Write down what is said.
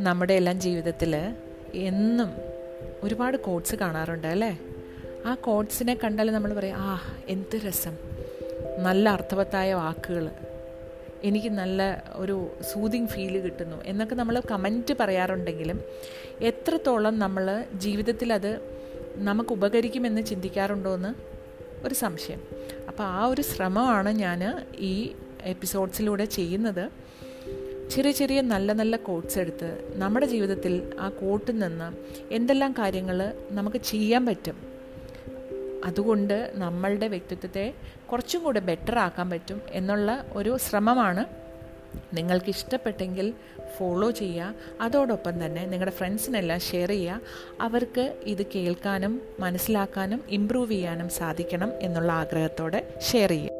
നമ്മുടെ എല്ലാം ജീവിതത്തിൽ എന്നും ഒരുപാട് കോട്ട്സ് കാണാറുണ്ട് അല്ലേ? ആ കോട്ട്സിനെ കണ്ടാൽ നമ്മൾ പറയും ആ എന്ത് രസം. നല്ല അർത്ഥവത്തായ വാക്കുകൾ എനിക്ക് നല്ല ഒരു സൂതിങ് ഫീൽ കിട്ടുന്നു. എന്നൊക്കെ നമ്മൾ കമന്റ് പറയാറുണ്ടെങ്കിലും എത്രത്തോളം നമ്മൾ ജീവിതത്തിൽ അത് നമുക്ക് ഉപകരിക്കുമെന്ന് ചിന്തിക്കാറുണ്ടോ എന്ന് ഒരു സംശയം. അപ്പോൾ ആ ഒരു ശ്രമമാണ് ഞാൻ ഈ എപ്പിസോഡ്സിലൂടെ ചെയ്യുന്നത്. ചെറിയ ചെറിയ നല്ല നല്ല കോട്ട്സ് എടുത്ത് നമ്മുടെ ജീവിതത്തിൽ ആ കോട്ടിൽ നിന്ന് എന്തെല്ലാം കാര്യങ്ങൾ നമുക്ക് ചെയ്യാൻ പറ്റും. അതുകൊണ്ട് നമ്മളുടെ വ്യക്തിത്വത്തെ കുറച്ചും കൂടെ ബെറ്റർ ആക്കാൻ പറ്റും എന്നുള്ള ഒരു ശ്രമമാണ് നിങ്ങൾക്ക് ഇഷ്ടപ്പെട്ടെങ്കിൽ ഫോളോ ചെയ്യുക. അതോടൊപ്പം തന്നെ നിങ്ങളുടെ ഫ്രണ്ട്സിനെല്ലാം ഷെയർ ചെയ്യുക. അവർക്ക് ഇത് കേൾക്കാനും മനസ്സിലാക്കാനും ഇമ്പ്രൂവ് ചെയ്യാനും സാധിക്കണം എന്നുള്ള ആഗ്രഹത്തോടെ ഷെയർ ചെയ്യുക.